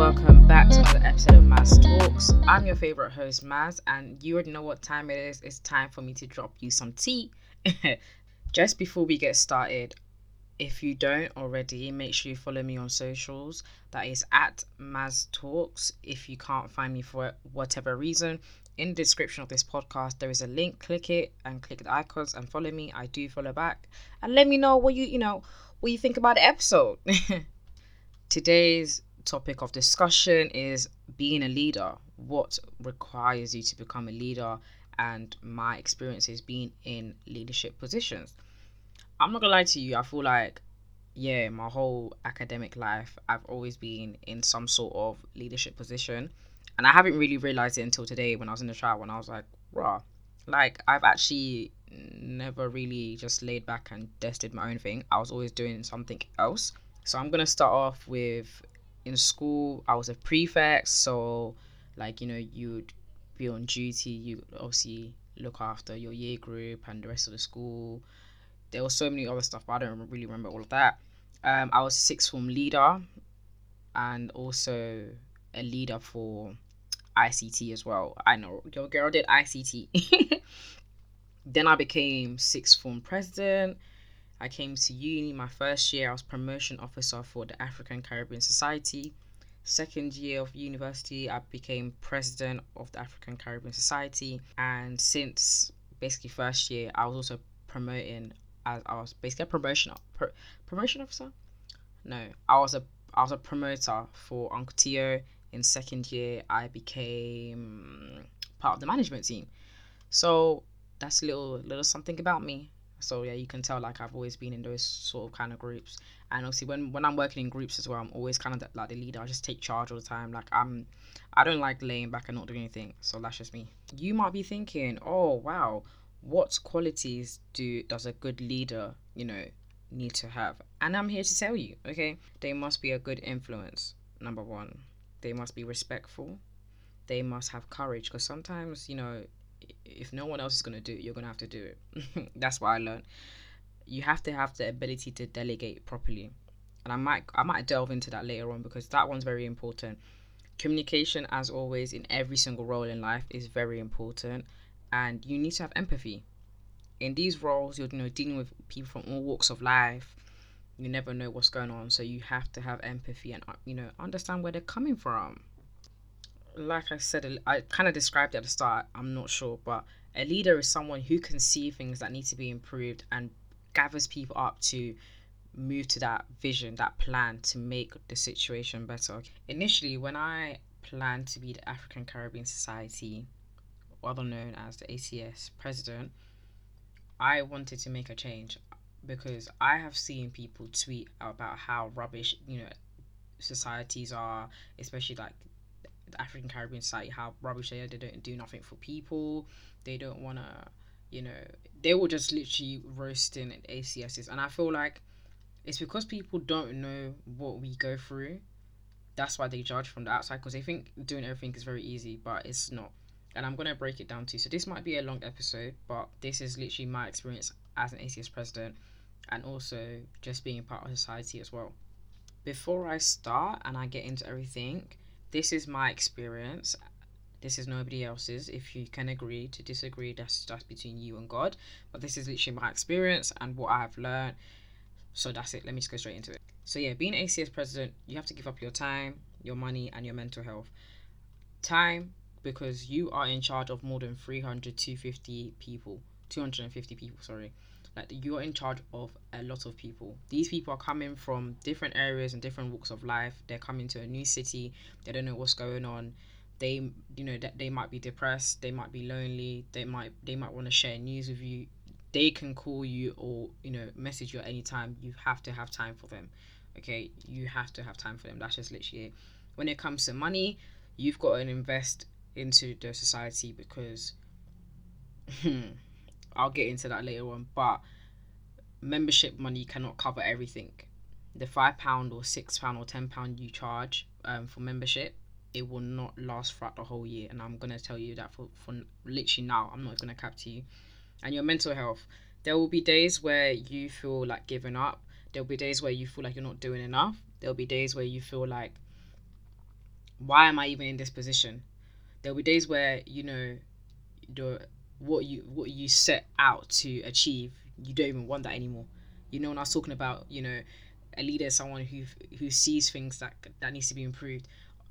welcome back to another episode of Maz Talks. I'm your favorite host, Maz, and you already know what time it is. It's time for me to drop you some tea. Just before we get started, if you don't already, make sure you follow me on socials. That is at Maz Talks. If you can't find me for whatever reason, in the description of this podcast there is a link. Click it and click the icons and follow me. I do follow back and let me know what you you know what you think about the episode. Today's topic of discussion is being a leader. What requires you to become a leader, and my experiences being in leadership positions. I'm not gonna lie to you, I feel like, yeah, my whole academic life, I've always been in some sort of leadership position. And I haven't really realized it until today when I was in the trial when I was like, raw. Like, I've actually never really just laid back and just my own thing. I was always doing something else. So I'm gonna start off with in school, I was a prefect, so like you know, you'd be on duty. You obviously look after your year group and the rest of the school. There was so many other stuff, but I don't really remember all of that. Um, I was sixth form leader, and also a leader for ICT as well. I know your girl did ICT. then I became sixth form president I came to uni my first year, I was promotion officer for the African Caribbean Society. Second year of university, I became president of the African Caribbean Society. And since basically first year, I was also promoting as I was basically a promotion pro, promotion officer. No, I was a I was a promoter for Uncle Tio. In second year, I became part of the management team. So that's a little little something about me. So yeah, you can tell like I've always been in those sort of kind of groups. And obviously when when I'm working in groups as well, I'm always kind of the, like the leader. I just take charge all the time. Like I'm I don't like laying back and not doing anything. So that's just me. You might be thinking, "Oh, wow. What qualities do does a good leader, you know, need to have?" And I'm here to tell you, okay? They must be a good influence. Number 1. They must be respectful. They must have courage because sometimes, you know, if no one else is going to do it, you're going to have to do it. That's what I learned. You have to have the ability to delegate properly. And I might I might delve into that later on because that one's very important. Communication as always in every single role in life is very important and you need to have empathy. In these roles you're you know dealing with people from all walks of life. You never know what's going on, so you have to have empathy and uh, you know understand where they're coming from like I said, I kind of described it at the start. I'm not sure, but a leader is someone who can see things that need to be improved and gathers people up to move to that vision, that plan to make the situation better. Initially, when I planned to be the African Caribbean Society, other known as the ACS president, I wanted to make a change because I have seen people tweet about how rubbish, you know, societies are, especially like the African Caribbean Society how rubbish they are. They don't do nothing for people. They don't want to, you know, they will just literally roasting at ACSs. And I feel like it's because people don't know what we go through. That's why they judge from the outside because they think doing everything is very easy, but it's not. And I'm gonna break it down too. So this might be a long episode, but this is literally my experience as an ACS president, and also just being a part of society as well. Before I start and I get into everything, this is my experience. This is nobody else's. If you can agree to disagree that's that's between you and god. But this is literally my experience and what i have learned. So that's it. Let me just go straight into it. So yeah being acs president you have to give up your time your money and your mental health. Time because you are in charge of more than 300 250 people 250 people sorry like you're in charge of a lot of people. These people are coming from different areas and different walks of life. They're coming to a new city. They don't know what's going on. They you know that they might be depressed. They might be lonely. They might they might want to share news with you. They can call you or you know message you at any time. You have to have time for them okay? You have to have time for them. That's just literally it. When it comes to money you've got to invest into the society because hmm, I'll get into that later on. But membership money cannot cover everything. The five pound or six pound or ten pound you charge um, for membership, it will not last throughout the whole year. And I'm gonna tell you that for, for literally now. I'm not gonna cap to you. And your mental health. There will be days where you feel like giving up. There'll be days where you feel like you're not doing enough. There'll be days where you feel like why am I even in this position? There'll be days where you know the what you what you set out to achieve, you don't even want that anymore. You know, when I was talking about you know a leader is someone who who sees things that that needs to be improved.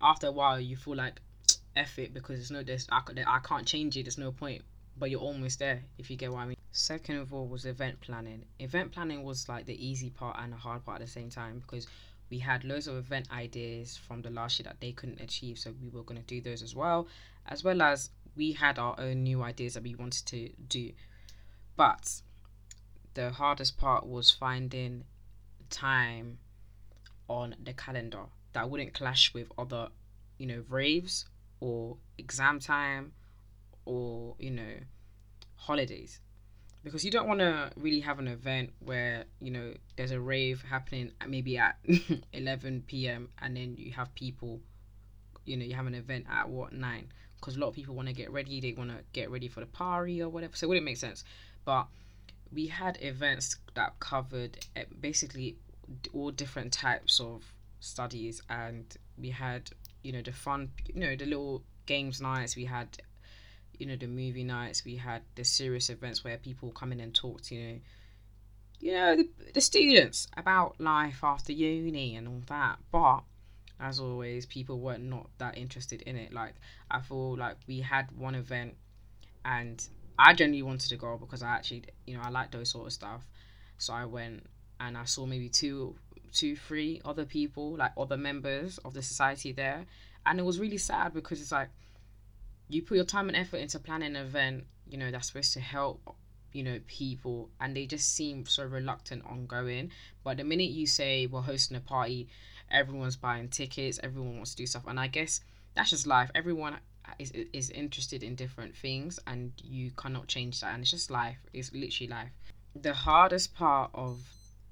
After a while, you feel like F it because it's no this I, I can't change it. There's no point. But you're almost there if you get what I mean. Second of all was event planning. Event planning was like the easy part and the hard part at the same time because we had loads of event ideas from the last year that they couldn't achieve, so we were going to do those as well, as well as we had our own new ideas that we wanted to do. But the hardest part was finding time on the calendar that wouldn't clash with other, you know, raves or exam time or, you know, holidays. Because you don't want to really have an event where, you know, there's a rave happening maybe at 11 p.m. and then you have people, you know, you have an event at what, 9? Because a lot of people want to get ready, they want to get ready for the party or whatever. So it wouldn't make sense. But we had events that covered eh, basically all different types of studies and we had you know the fun you know the little games nights we had you know the movie nights we had the serious events where people come in and talk to you know you know the, the students about life after uni and all that but as always people were not that interested in it. Like i feel like we had one event and i genuinely wanted to go because i actually you know i like those sort of stuff. So i went and I saw maybe two, two, three other people, like other members of the society there, and it was really sad because it's like you put your time and effort into planning an event, you know, that's supposed to help, you know, people, and they just seem so reluctant on going. But the minute you say we're hosting a party, everyone's buying tickets, everyone wants to do stuff, and I guess that's just life. Everyone is is interested in different things, and you cannot change that, and it's just life. It's literally life. The hardest part of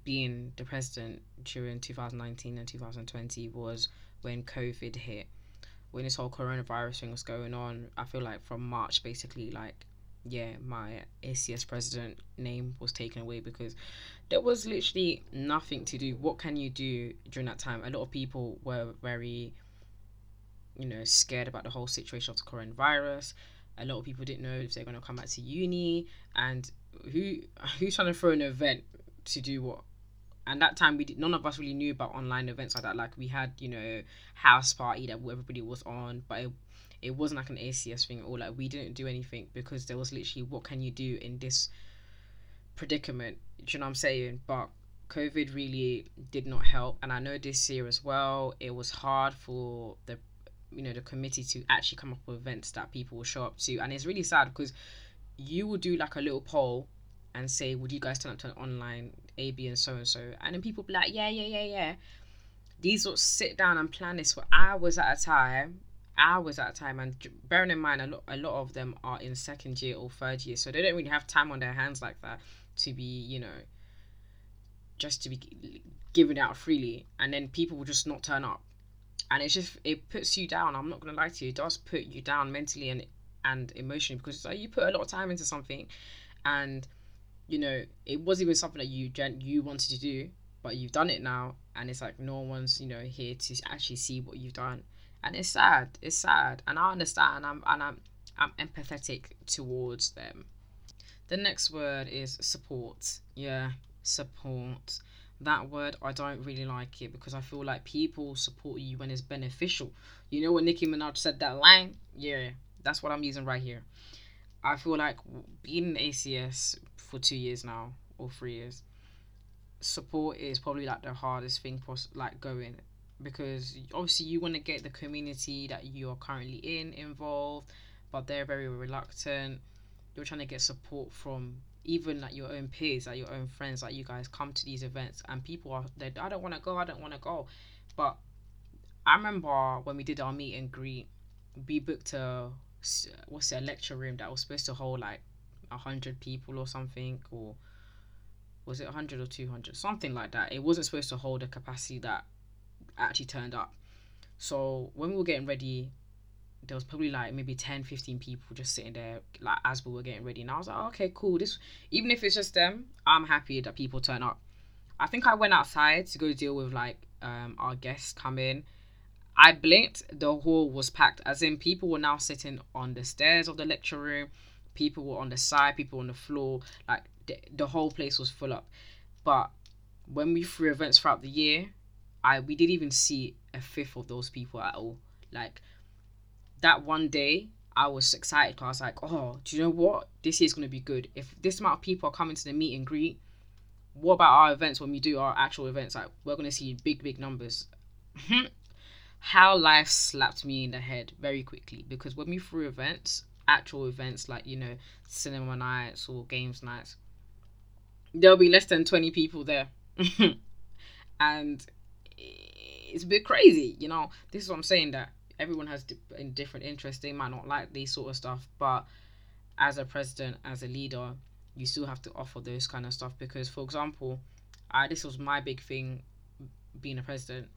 being the president during 2019 and 2020 was when COVID hit. When this whole coronavirus thing was going on, I feel like from March, basically, like, yeah, my ACS president name was taken away because there was literally nothing to do. What can you do during that time? A lot of people were very, you know, scared about the whole situation of the coronavirus. A lot of people didn't know if they're going to come back to uni, and who who's trying to throw an event to do what and that time we did none of us really knew about online events like that like we had you know house party that everybody was on but it, it wasn't like an acs thing or like we didn't do anything because there was literally what can you do in this predicament do you know what i'm saying but covid really did not help and i know this year as well it was hard for the you know the committee to actually come up with events that people will show up to and it's really sad because you will do like a little poll and say would you guys turn up to an online a, B, and so and so. And then people be like, yeah, yeah, yeah, yeah. These will sit down and plan this for hours at a time, hours at a time. And bearing in mind, a lot, a lot of them are in second year or third year, so they don't really have time on their hands like that to be, you know, just to be given out freely. And then people will just not turn up. And it's just, it puts you down. I'm not to lie to you. It does put you down mentally and and emotionally because like, you put a lot of time into something and you know, it wasn't even something that you gen- you wanted to do, but you've done it now, and it's like no one's you know here to actually see what you've done, and it's sad. It's sad, and I understand. I'm and I'm I'm empathetic towards them. The next word is support. Yeah, support. That word I don't really like it because I feel like people support you when it's beneficial. You know when Nicki Minaj said that line? Yeah, that's what I'm using right here. I feel like being an ACS for two years now or three years, support is probably like the hardest thing pos- like going because obviously you want to get the community that you are currently in involved, but they're very reluctant. You're trying to get support from even like your own peers, like your own friends, like you guys come to these events and people are they I don't want to go, I don't want to go, but I remember when we did our meet and greet, we booked a what's it, a lecture room that was supposed to hold like hundred people or something, or was it hundred or two hundred, something like that. It wasn't supposed to hold a capacity that actually turned up. So when we were getting ready, there was probably like maybe 10 15 people just sitting there like as we were getting ready and i was like oh, okay cool this even if it's just them i'm happy that people turn up i think i went outside to go deal with like um our guests come in I blinked, the hall was packed. As in, people were now sitting on the stairs of the lecture room, people were on the side, people on the floor. Like the, the whole place was full up. But when we threw events throughout the year, I we didn't even see a fifth of those people at all. Like that one day, I was excited because I was like, oh, do you know what? This year's gonna be good. If this amount of people are coming to the meet and greet, what about our events when we do our actual events? Like we're gonna see big, big numbers. How life slapped me in the head very quickly because when we threw events, actual events like you know cinema nights or games nights, there'll be less than twenty people there, and it's a bit crazy. You know, this is what I'm saying that everyone has di- different interests. They might not like these sort of stuff, but as a president, as a leader, you still have to offer those kind of stuff because, for example, I this was my big thing being a president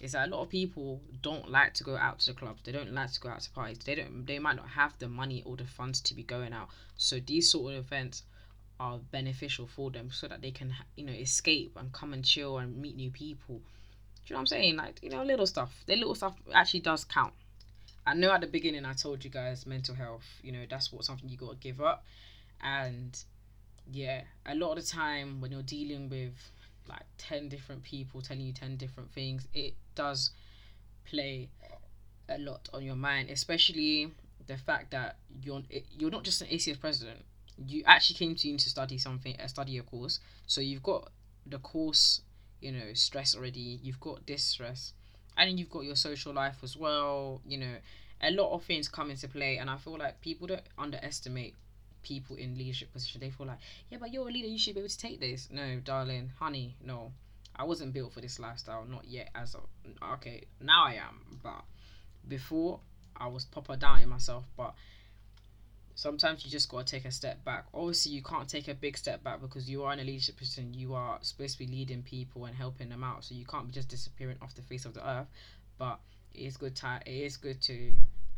is that a lot of people don't like to go out to the clubs. They don't like to go out to parties. They don't. They might not have the money or the funds to be going out. So these sort of events are beneficial for them so that they can you know escape and come and chill and meet new people you know what I'm saying? Like, you know, little stuff. The little stuff actually does count. I know at the beginning I told you guys mental health, you know, that's what something you gotta give up. And yeah, a lot of the time when you're dealing with like 10 different people telling you 10 different things, it does play a lot on your mind, especially the fact that you're you're not just an ACS president. You actually came to uni to study something, a study a course. So you've got the course you know stress already you've got distress and you've got your social life as well you know. A lot of things come into play and i feel like people don't underestimate people in leadership position. They feel like yeah but you're a leader you should be able to take this. No darling honey no. I wasn't built for this lifestyle not yet as a okay now i am but before i was proper doubting myself but sometimes you just got to take a step back. Obviously, you can't take a big step back because you are in a leadership position. You are supposed to be leading people and helping them out, so you can't be just disappearing off the face of the earth. But it is good time. It is good to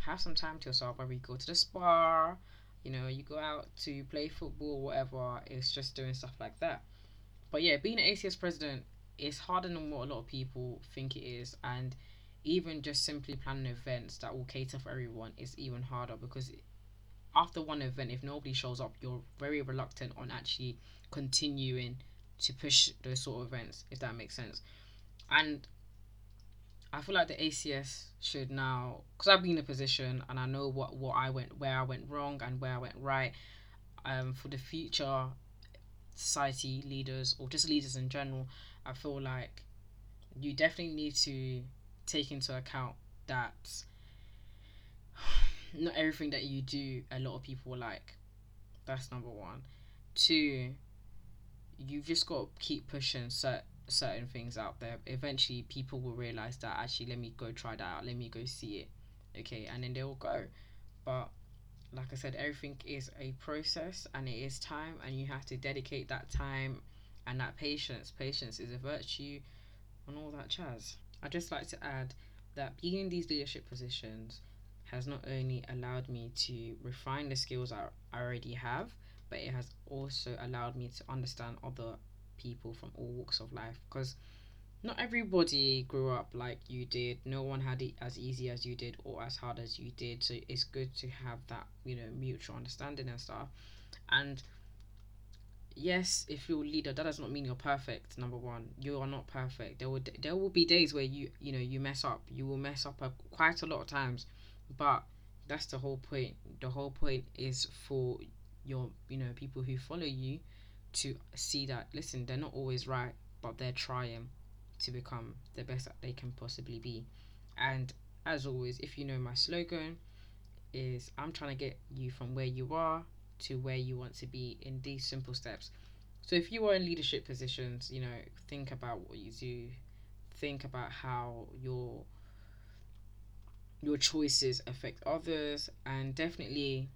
have some time to yourself. Whether you go to the spa, you know, you go out to play football, whatever. It's just doing stuff like that. But yeah, being an ACS president is harder than what a lot of people think it is, and even just simply planning events that will cater for everyone is even harder because after one event, if nobody shows up, you're very reluctant on actually continuing to push those sort of events, if that makes sense. And I feel like the ACS should now, because I've been in a position and I know what what I went, where I went wrong and where I went right. Um, for the future society leaders or just leaders in general, I feel like you definitely need to take into account that not everything that you do a lot of people like. That's number one. Two, you've just got to keep pushing cert- certain things out there. Eventually, people will realize that actually, let me go try that out. Let me go see it. Okay, and then they will go. But like I said, everything is a process and it is time, and you have to dedicate that time and that patience. Patience is a virtue, and all that jazz. I just like to add that being in these leadership positions has not only allowed me to refine the skills I, already have, but it has also allowed me to understand other people from all walks of life. Because not everybody grew up like you did. No one had it as easy as you did or as hard as you did. So it's good to have that you know mutual understanding and stuff. And yes if you're a leader that does not mean you're perfect number one. You are not perfect. There will there will be days where you you know you mess up. You will mess up a, quite a lot of times but that's the whole point. The whole point is for your you know people who follow you to see that listen they're not always right but they're trying to become the best that they can possibly be. And as always if you know my slogan is i'm trying to get you from where you are to where you want to be in these simple steps. So if you are in leadership positions you know think about what you do. Think about how your your choices affect others and definitely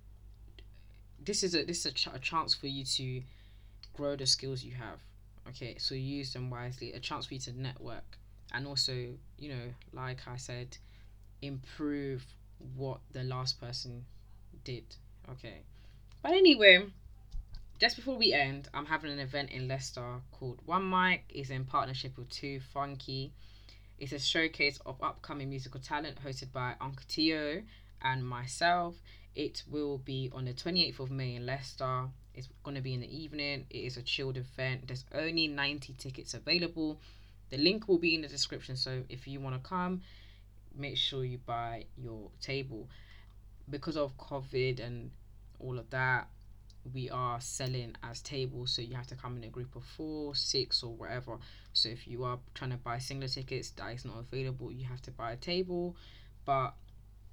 this is a this is a, ch- a chance for you to grow the skills you have okay? So use them wisely a chance for you to network and also you know like i said improve what the last person did okay? But anyway just before we end i'm having an event in leicester called one mic. Is in partnership with two funky It's a showcase of upcoming musical talent hosted by Uncle Tio and myself. It will be on the 28th of May in Leicester. It's going to be in the evening. It is a chilled event. There's only 90 tickets available. The link will be in the description. So if you want to come, make sure you buy your table. Because of COVID and all of that, we are selling as tables. So you have to come in a group of four, six, or whatever. So if you are trying to buy single tickets that is not available, you have to buy a table. But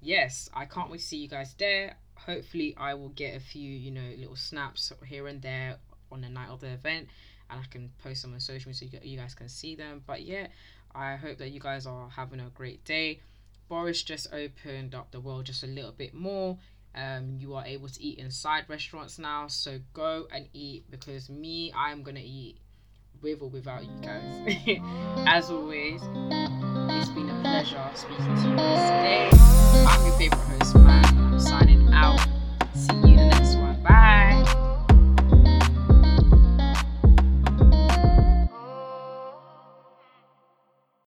yes, I can't wait to see you guys there. Hopefully, I will get a few, you know, little snaps here and there on the night of the event, and I can post them on social media so you guys can see them. But yeah, I hope that you guys are having a great day. Boris just opened up the world just a little bit more um, you are able to eat inside restaurants now. So go and eat because me, I'm gonna eat with or without you guys. As always, it's been a pleasure speaking to you guys today. I'm your favorite host, Maz. I'm signing out. See you next.